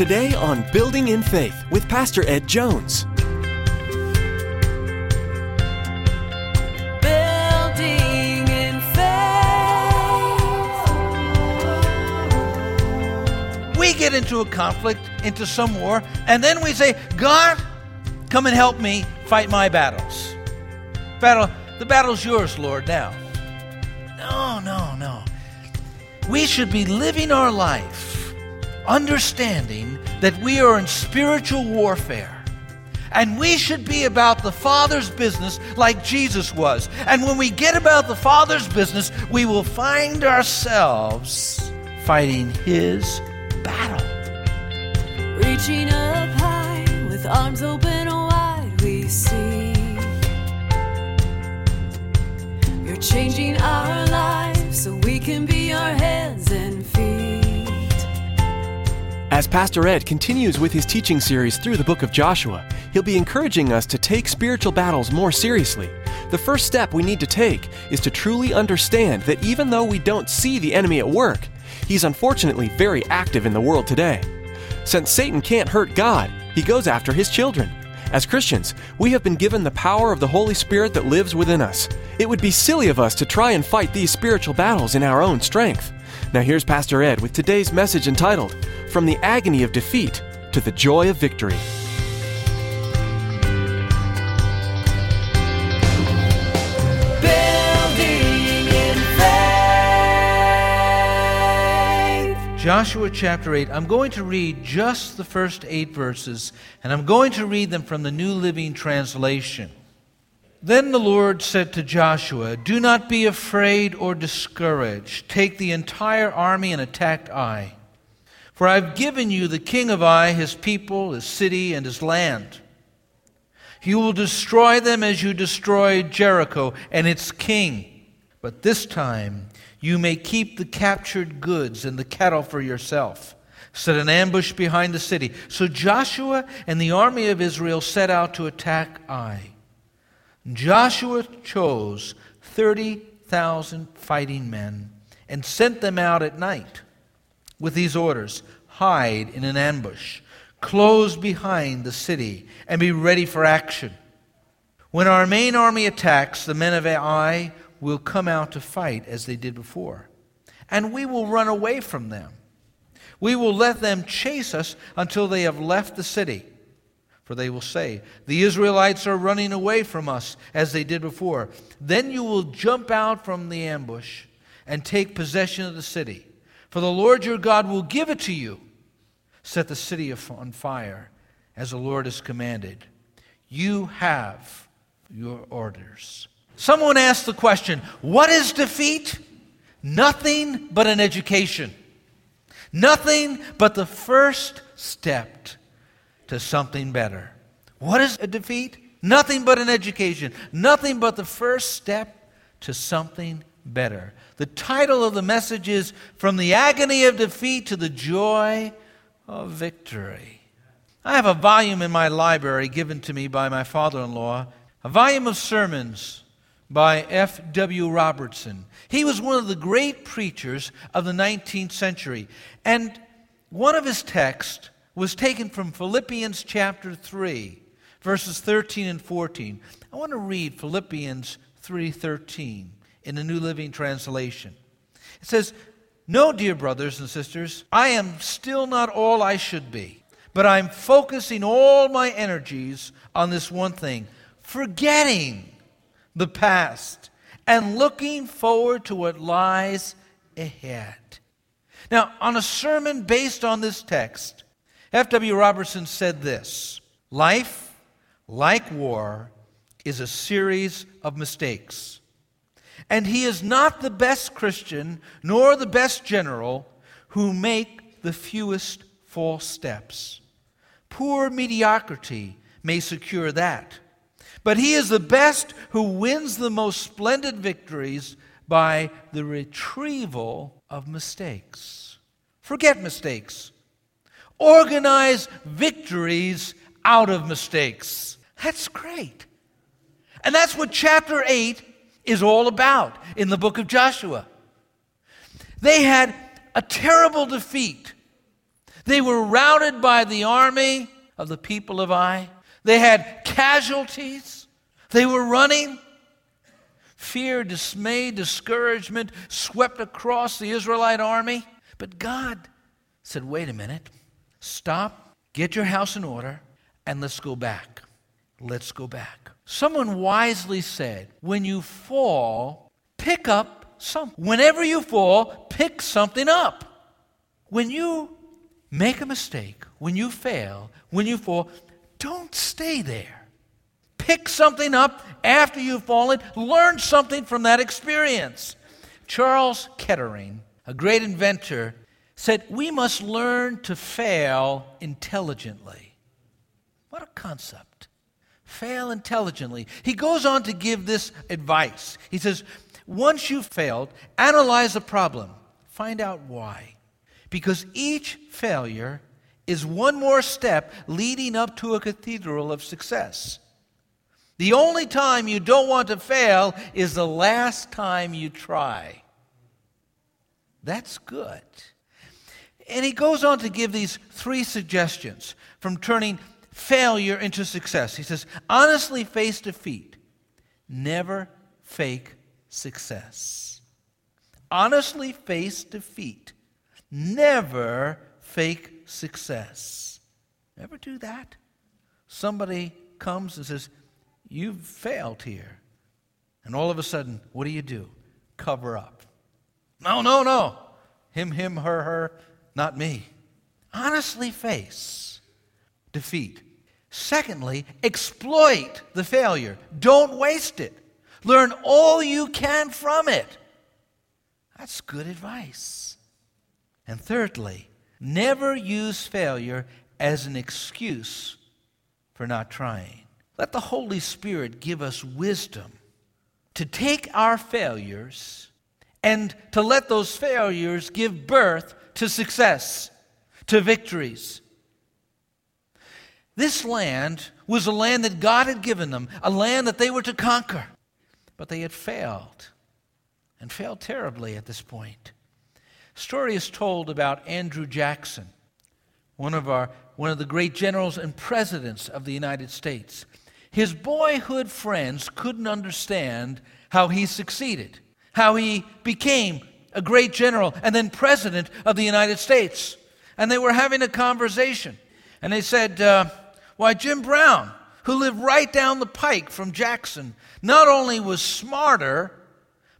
Today on Building in Faith with Pastor Ed Jones. Building in faith. We get into a conflict, into some war, and then we say, God, come and help me fight my battles. Battle, the battle's yours, Lord, now. No, no, no. We should be living our life understanding that we are in spiritual warfare. And we should be about the Father's business like Jesus was. And when we get about the Father's business, we will find ourselves fighting His battle. Reaching up high with arms open wide, we see. You're changing our lives As Pastor Ed continues with his teaching series through the book of Joshua, he'll be encouraging us to take spiritual battles more seriously. The first step we need to take is to truly understand that even though we don't see the enemy at work, he's unfortunately very active in the world today. Since Satan can't hurt God, he goes after his children. As Christians, we have been given the power of the Holy Spirit that lives within us. It would be silly of us to try and fight these spiritual battles in our own strength. Now, here's Pastor Ed with today's message entitled, From the Agony of Defeat to the Joy of Victory. Building in faith. Joshua chapter 8. I'm going to read just the first eight verses, and I'm going to read them from the New Living Translation. Then the Lord said to Joshua, Do not be afraid or discouraged. Take the entire army and attack Ai. For I've given you the king of Ai, his people, his city, and his land. You will destroy them as you destroyed Jericho and its king. But this time you may keep the captured goods and the cattle for yourself. Set an ambush behind the city. So Joshua and the army of Israel set out to attack Ai. Joshua chose 30,000 fighting men and sent them out at night with these orders hide in an ambush, close behind the city, and be ready for action. When our main army attacks, the men of Ai will come out to fight as they did before, and we will run away from them. We will let them chase us until they have left the city. For they will say, The Israelites are running away from us as they did before. Then you will jump out from the ambush and take possession of the city. For the Lord your God will give it to you. Set the city on fire as the Lord has commanded. You have your orders. Someone asked the question What is defeat? Nothing but an education. Nothing but the first step to something better. What is a defeat? Nothing but an education. Nothing but the first step to something better. The title of the message is From the Agony of Defeat to the Joy of Victory. I have a volume in my library given to me by my father in law, a volume of sermons by F.W. Robertson. He was one of the great preachers of the 19th century. And one of his texts was taken from Philippians chapter 3, verses 13 and 14. I want to read Philippians 3:13 in the New Living Translation. It says, "No, dear brothers and sisters, I am still not all I should be, but I'm focusing all my energies on this one thing, forgetting the past and looking forward to what lies ahead." Now, on a sermon based on this text, F.W. Robertson said this Life, like war, is a series of mistakes. And he is not the best Christian nor the best general who make the fewest false steps. Poor mediocrity may secure that. But he is the best who wins the most splendid victories by the retrieval of mistakes. Forget mistakes. Organize victories out of mistakes. That's great. And that's what chapter 8 is all about in the book of Joshua. They had a terrible defeat. They were routed by the army of the people of Ai. They had casualties. They were running. Fear, dismay, discouragement swept across the Israelite army. But God said, wait a minute, stop, get your house in order, and let's go back. Let's go back. Someone wisely said, when you fall, pick up something. Whenever you fall, pick something up. When you make a mistake, when you fail, when you fall, don't stay there. Pick something up after you've fallen. Learn something from that experience. Charles Kettering, a great inventor, said, We must learn to fail intelligently. What a concept. Fail intelligently. He goes on to give this advice. He says, Once you've failed, analyze the problem, find out why. Because each failure is one more step leading up to a cathedral of success. The only time you don't want to fail is the last time you try. That's good. And he goes on to give these three suggestions from turning failure into success. He says, honestly face defeat, never fake success. Honestly face defeat, never fake success. Ever do that? Somebody comes and says, You've failed here. And all of a sudden, what do you do? Cover up. No, no, no. Him, him, her, her, not me. Honestly face defeat. Secondly, exploit the failure. Don't waste it. Learn all you can from it. That's good advice. And thirdly, never use failure as an excuse for not trying. Let the Holy Spirit give us wisdom to take our failures and to let those failures give birth to success, to victories. This land was a land that God had given them, a land that they were to conquer. But they had failed, and failed terribly at this point. A Story is told about Andrew Jackson, one of, our, one of the great generals and presidents of the United States. His boyhood friends couldn't understand how he succeeded, how he became a great general and then president of the United States. And they were having a conversation. And they said, uh, Why, Jim Brown, who lived right down the pike from Jackson, not only was smarter,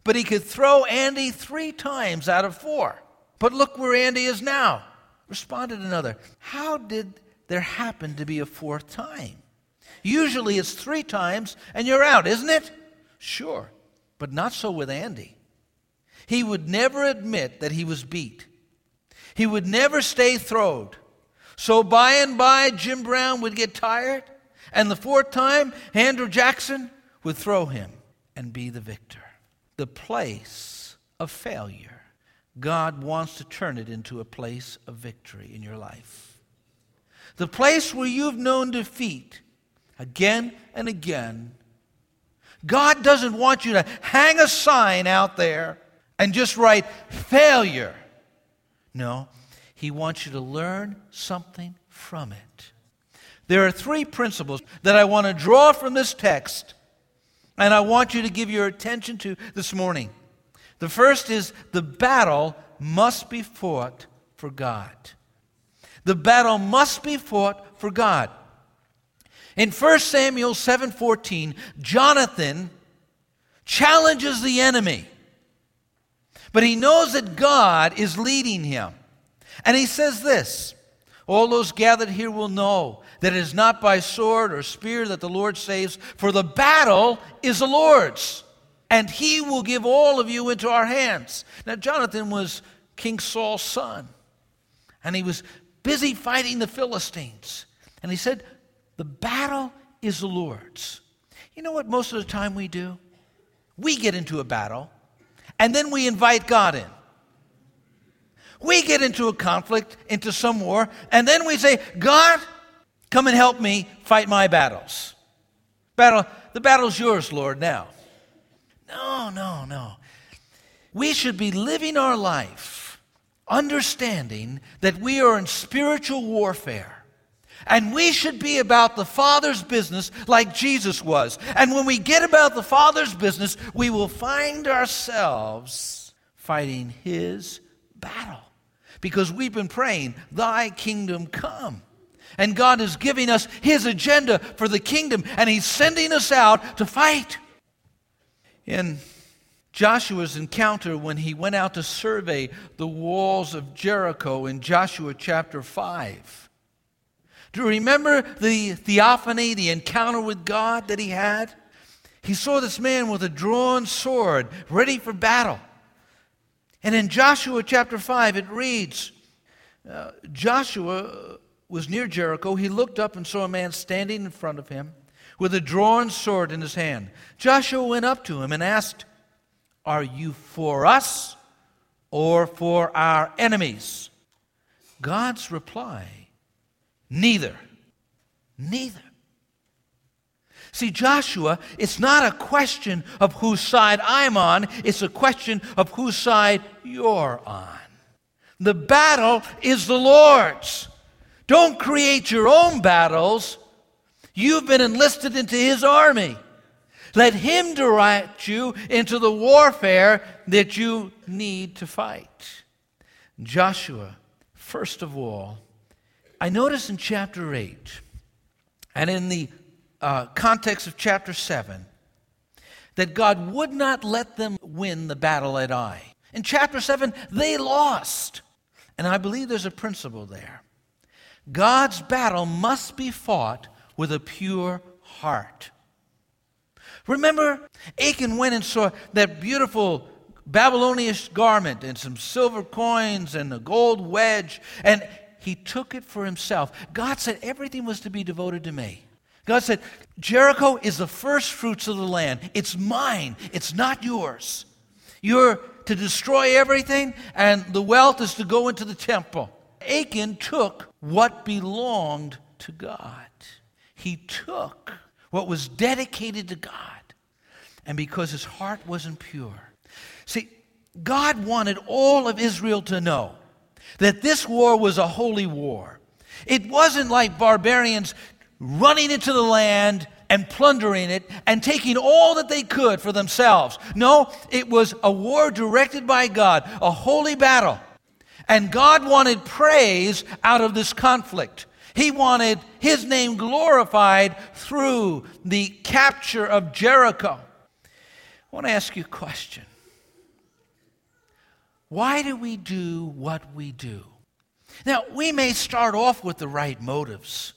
but he could throw Andy three times out of four. But look where Andy is now. Responded another, How did there happen to be a fourth time? Usually it's three times and you're out, isn't it? Sure, but not so with Andy. He would never admit that he was beat. He would never stay throwed. So by and by, Jim Brown would get tired, and the fourth time, Andrew Jackson would throw him and be the victor. The place of failure, God wants to turn it into a place of victory in your life. The place where you've known defeat again and again. God doesn't want you to hang a sign out there and just write failure. No, He wants you to learn something from it. There are three principles that I want to draw from this text, and I want you to give your attention to this morning. The first is the battle must be fought for God. The battle must be fought for God. In 1 Samuel 7:14, Jonathan challenges the enemy. But he knows that God is leading him. And he says this, all those gathered here will know that it is not by sword or spear that the Lord saves, for the battle is the Lord's, and he will give all of you into our hands. Now, Jonathan was King Saul's son, and he was busy fighting the Philistines. And he said, The battle is the Lord's. You know what most of the time we do? We get into a battle and then we invite God in. We get into a conflict, into some war, and then we say, God, come and help me fight my battles. Battle, the battle's yours, Lord, now. No, no, no. We should be living our life understanding that we are in spiritual warfare. And we should be about the Father's business like Jesus was. And when we get about the Father's business, we will find ourselves fighting His battle. Because we've been praying, Thy kingdom come. And God is giving us His agenda for the kingdom, and He's sending us out to fight. In Joshua's encounter when he went out to survey the walls of Jericho in Joshua chapter 5, do you remember the theophany, the encounter with God that he had? He saw this man with a drawn sword, ready for battle. And in Joshua chapter 5, it reads uh, Joshua was near Jericho. He looked up and saw a man standing in front of him with a drawn sword in his hand. Joshua went up to him and asked, Are you for us or for our enemies? God's reply Neither. Neither. See, Joshua, it's not a question of whose side I'm on, it's a question of whose side you're on. The battle is the Lord's. Don't create your own battles. You've been enlisted into His army. Let Him direct you into the warfare that you need to fight. Joshua, first of all, I notice in chapter 8 and in the uh, context of chapter 7 that God would not let them win the battle at Ai. In chapter 7, they lost. And I believe there's a principle there. God's battle must be fought with a pure heart. Remember, Achan went and saw that beautiful Babylonian garment and some silver coins and a gold wedge, and he took it for himself. God said everything was to be devoted to me. God said, Jericho is the first fruits of the land. It's mine, it's not yours. You're to destroy everything, and the wealth is to go into the temple. Achan took what belonged to God. He took what was dedicated to God. And because his heart wasn't pure. See, God wanted all of Israel to know that this war was a holy war. It wasn't like barbarians running into the land and plundering it and taking all that they could for themselves. No, it was a war directed by God, a holy battle. And God wanted praise out of this conflict. He wanted his name glorified through the capture of Jericho. I want to ask you a question. Why do we do what we do? Now, we may start off with the right motives,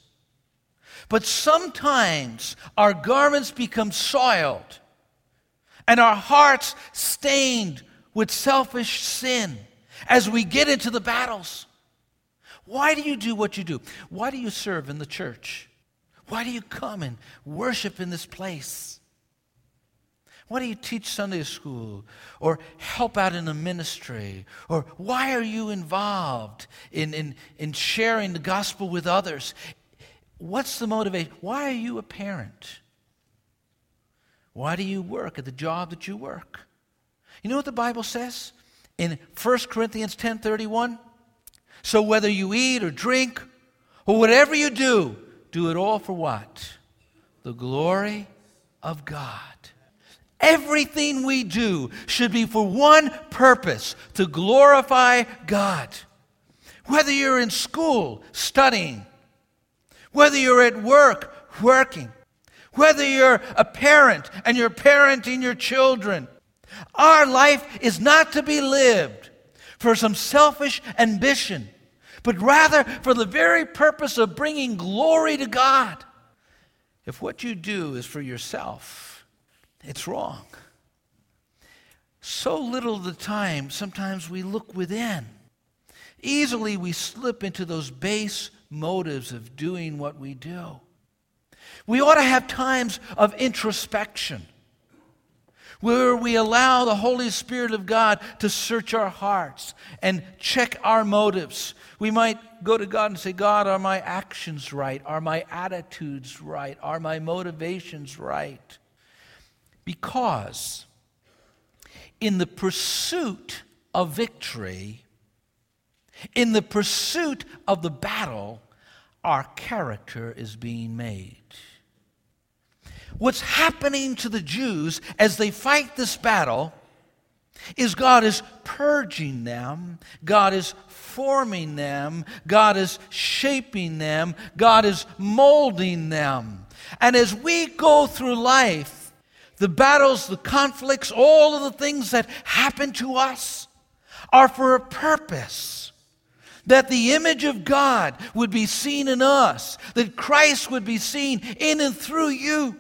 but sometimes our garments become soiled and our hearts stained with selfish sin as we get into the battles. Why do you do what you do? Why do you serve in the church? Why do you come and worship in this place? Why do you teach Sunday school or help out in the ministry? Or why are you involved in, in, in sharing the gospel with others? What's the motivation? Why are you a parent? Why do you work at the job that you work? You know what the Bible says in 1 Corinthians 10:31? So whether you eat or drink or whatever you do, do it all for what? The glory of God. Everything we do should be for one purpose to glorify God. Whether you're in school studying, whether you're at work working, whether you're a parent and you're parenting your children, our life is not to be lived for some selfish ambition, but rather for the very purpose of bringing glory to God. If what you do is for yourself, it's wrong. So little of the time, sometimes we look within. Easily we slip into those base motives of doing what we do. We ought to have times of introspection where we allow the Holy Spirit of God to search our hearts and check our motives. We might go to God and say, God, are my actions right? Are my attitudes right? Are my motivations right? Because in the pursuit of victory, In the pursuit of the battle, our character is being made. What's happening to the Jews as they fight this battle is God is purging them, God is forming them, God is shaping them, God is molding them. And as we go through life, the battles, the conflicts, all of the things that happen to us are for a purpose. That the image of God would be seen in us, that Christ would be seen in and through you.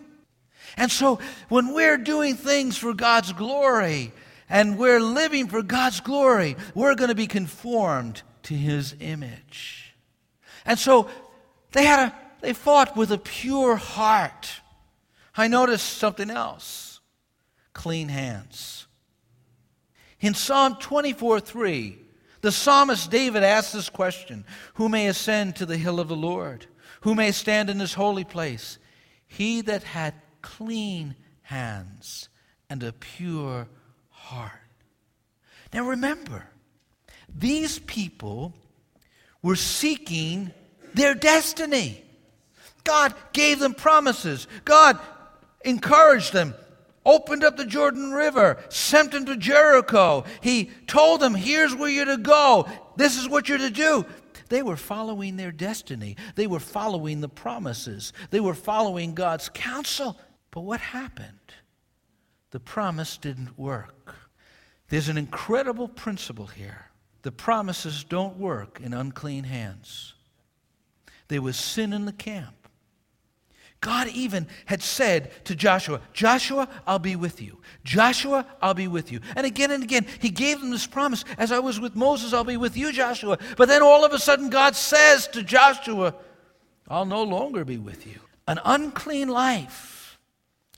And so when we're doing things for God's glory and we're living for God's glory, we're going to be conformed to his image. And so they had a they fought with a pure heart. I noticed something else. Clean hands. In Psalm 24 3, the psalmist David asks this question Who may ascend to the hill of the Lord? Who may stand in his holy place? He that had clean hands and a pure heart. Now remember, these people were seeking their destiny. God gave them promises. God encouraged them, opened up the Jordan River, sent them to Jericho. He told them, Here's where you're to go. This is what you're to do. They were following their destiny. They were following the promises. They were following God's counsel. But what happened? The promise didn't work. There's an incredible principle here. The promises don't work in unclean hands. There was sin in the camp. God even had said to Joshua, Joshua, I'll be with you. Joshua, I'll be with you. And again and again, he gave them this promise as I was with Moses, I'll be with you, Joshua. But then all of a sudden, God says to Joshua, I'll no longer be with you. An unclean life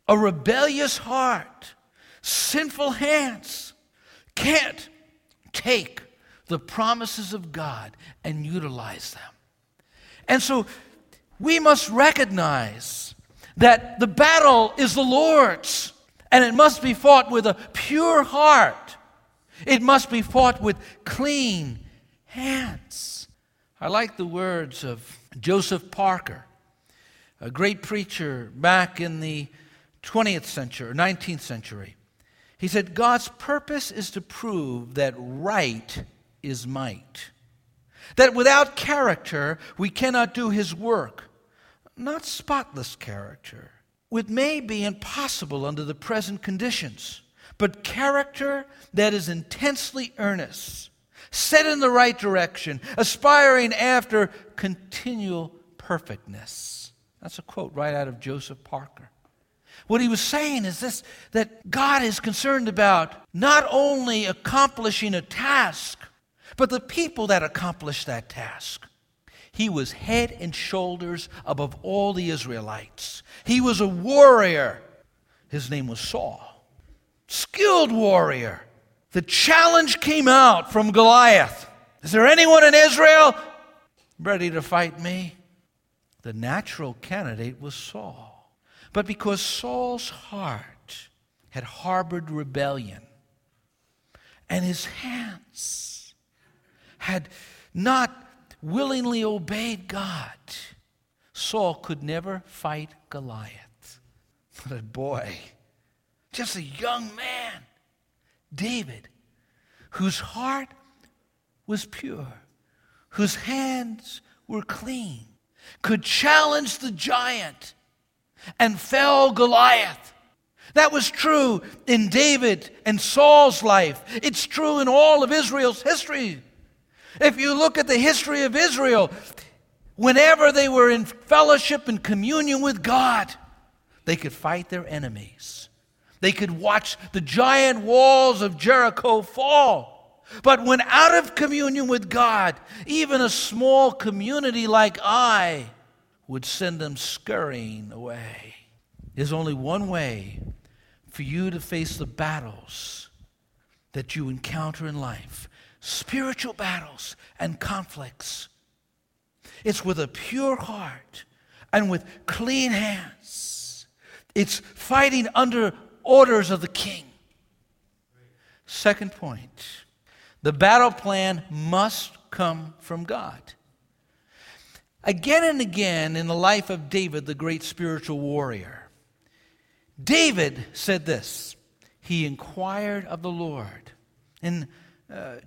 a rebellious heart, sinful hands can't take the promises of God and utilize them. And so we must recognize that the battle is the Lord's and it must be fought with a pure heart. It must be fought with clean hands. I like the words of Joseph Parker, a great preacher back in the 20th century or 19th century. He said, God's purpose is to prove that right is might. That without character, we cannot do his work. Not spotless character, which may be impossible under the present conditions, but character that is intensely earnest, set in the right direction, aspiring after continual perfectness. That's a quote right out of Joseph Parker. What he was saying is this that God is concerned about not only accomplishing a task, but the people that accomplished that task. He was head and shoulders above all the Israelites. He was a warrior. His name was Saul. Skilled warrior. The challenge came out from Goliath. Is there anyone in Israel ready to fight me? The natural candidate was Saul but because Saul's heart had harbored rebellion and his hands had not willingly obeyed God, Saul could never fight Goliath. But a boy, just a young man, David, whose heart was pure, whose hands were clean, could challenge the giant and fell Goliath. That was true in David and Saul's life. It's true in all of Israel's history. If you look at the history of Israel, whenever they were in fellowship and communion with God, they could fight their enemies. They could watch the giant walls of Jericho fall. But when out of communion with God, even a small community like Ai would send them scurrying away. There's only one way for you to face the battles that you encounter in life spiritual battles and conflicts. It's with a pure heart and with clean hands. It's fighting under orders of the king. Second point the battle plan must come from God. Again and again in the life of David, the great spiritual warrior, David said this He inquired of the Lord. In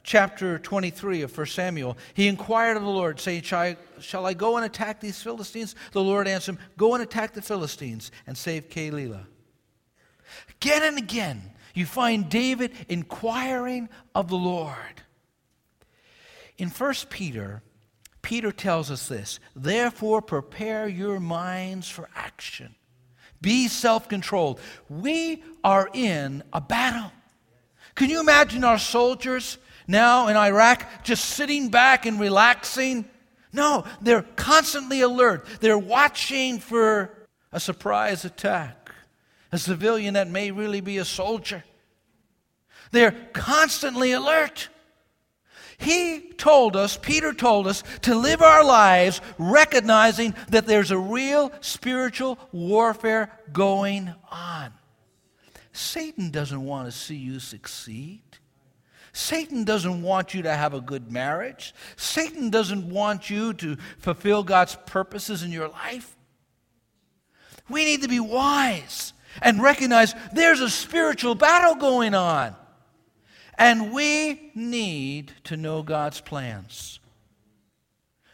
chapter 23 of 1 Samuel, he inquired of the Lord, saying, shall I, shall I go and attack these Philistines? The Lord answered him, Go and attack the Philistines and save Keilah. Again and again, you find David inquiring of the Lord. In 1 Peter, Peter tells us this Therefore, prepare your minds for action. Be self controlled. We are in a battle. Can you imagine our soldiers now in Iraq just sitting back and relaxing? No, they're constantly alert. They're watching for a surprise attack, a civilian that may really be a soldier. They're constantly alert. He told us, Peter told us, to live our lives recognizing that there's a real spiritual warfare going on. Satan doesn't want to see you succeed. Satan doesn't want you to have a good marriage. Satan doesn't want you to fulfill God's purposes in your life. We need to be wise and recognize there's a spiritual battle going on. And we need to know God's plans.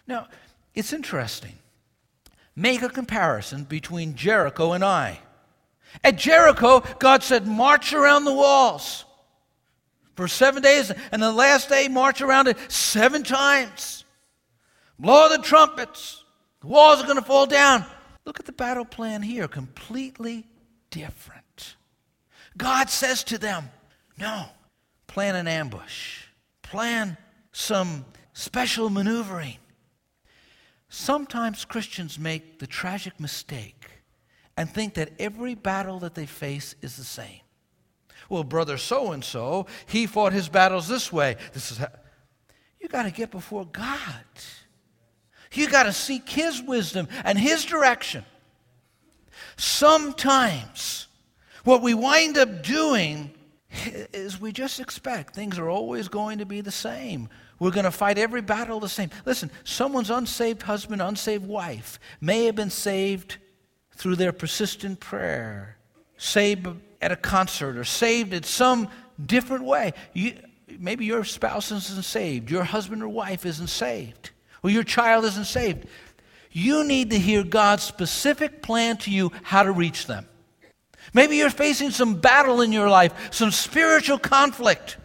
Now, it's interesting. Make a comparison between Jericho and Ai. At Jericho, God said, March around the walls for seven days, and the last day, march around it seven times. Blow the trumpets. The walls are going to fall down. Look at the battle plan here, completely different. God says to them, No, plan an ambush, plan some special maneuvering. Sometimes Christians make the tragic mistake and think that every battle that they face is the same. Well, brother so and so, he fought his battles this way. This is how. You got to get before God. You got to seek his wisdom and his direction. Sometimes what we wind up doing is we just expect things are always going to be the same. We're going to fight every battle the same. Listen, someone's unsaved husband, unsaved wife may have been saved through their persistent prayer, saved at a concert, or saved in some different way. You, maybe your spouse isn't saved, your husband or wife isn't saved, or your child isn't saved. You need to hear God's specific plan to you how to reach them. Maybe you're facing some battle in your life, some spiritual conflict,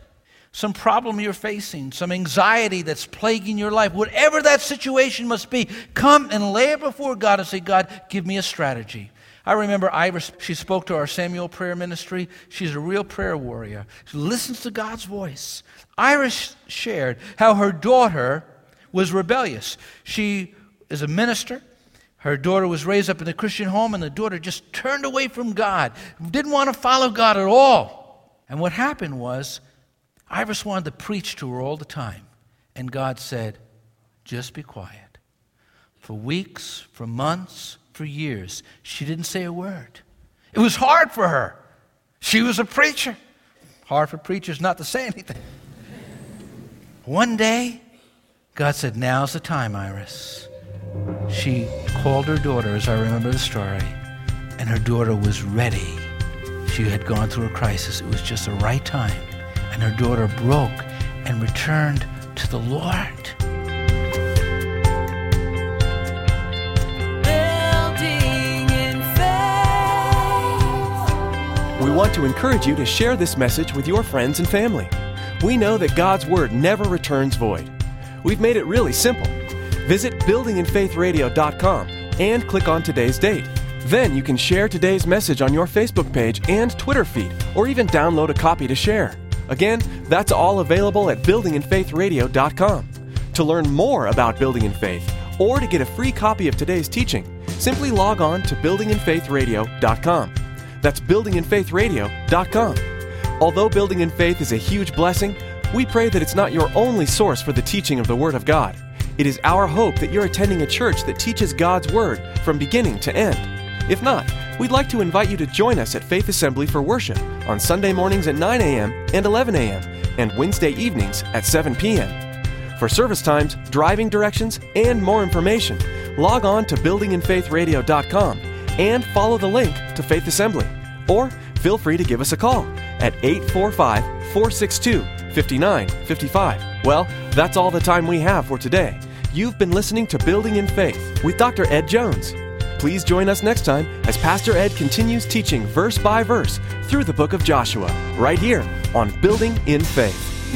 some problem you're facing, some anxiety that's plaguing your life. Whatever that situation must be, come and lay it before God and say, God, give me a strategy. I remember Iris, she spoke to our Samuel prayer ministry. She's a real prayer warrior. She listens to God's voice. Iris shared how her daughter was rebellious. She is a minister. Her daughter was raised up in a Christian home, and the daughter just turned away from God, didn't want to follow God at all. And what happened was, Iris wanted to preach to her all the time. And God said, just be quiet. For weeks, for months, for years, she didn't say a word. It was hard for her. She was a preacher. Hard for preachers not to say anything. One day, God said, Now's the time, Iris. She called her daughter, as I remember the story, and her daughter was ready. She had gone through a crisis. It was just the right time. And her daughter broke and returned to the Lord. Building in faith. We want to encourage you to share this message with your friends and family. We know that God's Word never returns void. We've made it really simple. Visit buildinginfaithradio.com and click on today's date. Then you can share today's message on your Facebook page and Twitter feed, or even download a copy to share. Again, that's all available at buildinginfaithradio.com. To learn more about Building in Faith, or to get a free copy of today's teaching, simply log on to buildinginfaithradio.com. That's buildinginfaithradio.com. Although Building in Faith is a huge blessing, we pray that it's not your only source for the teaching of the Word of God. It is our hope that you're attending a church that teaches God's Word from beginning to end. If not, we'd like to invite you to join us at Faith Assembly for worship on Sunday mornings at 9 a.m. and 11 a.m., and Wednesday evenings at 7 p.m. For service times, driving directions, and more information, log on to buildinginfaithradio.com and follow the link to Faith Assembly. Or feel free to give us a call at 845 462 5955. Well, that's all the time we have for today. You've been listening to Building in Faith with Dr. Ed Jones. Please join us next time as Pastor Ed continues teaching verse by verse through the book of Joshua, right here on Building in Faith.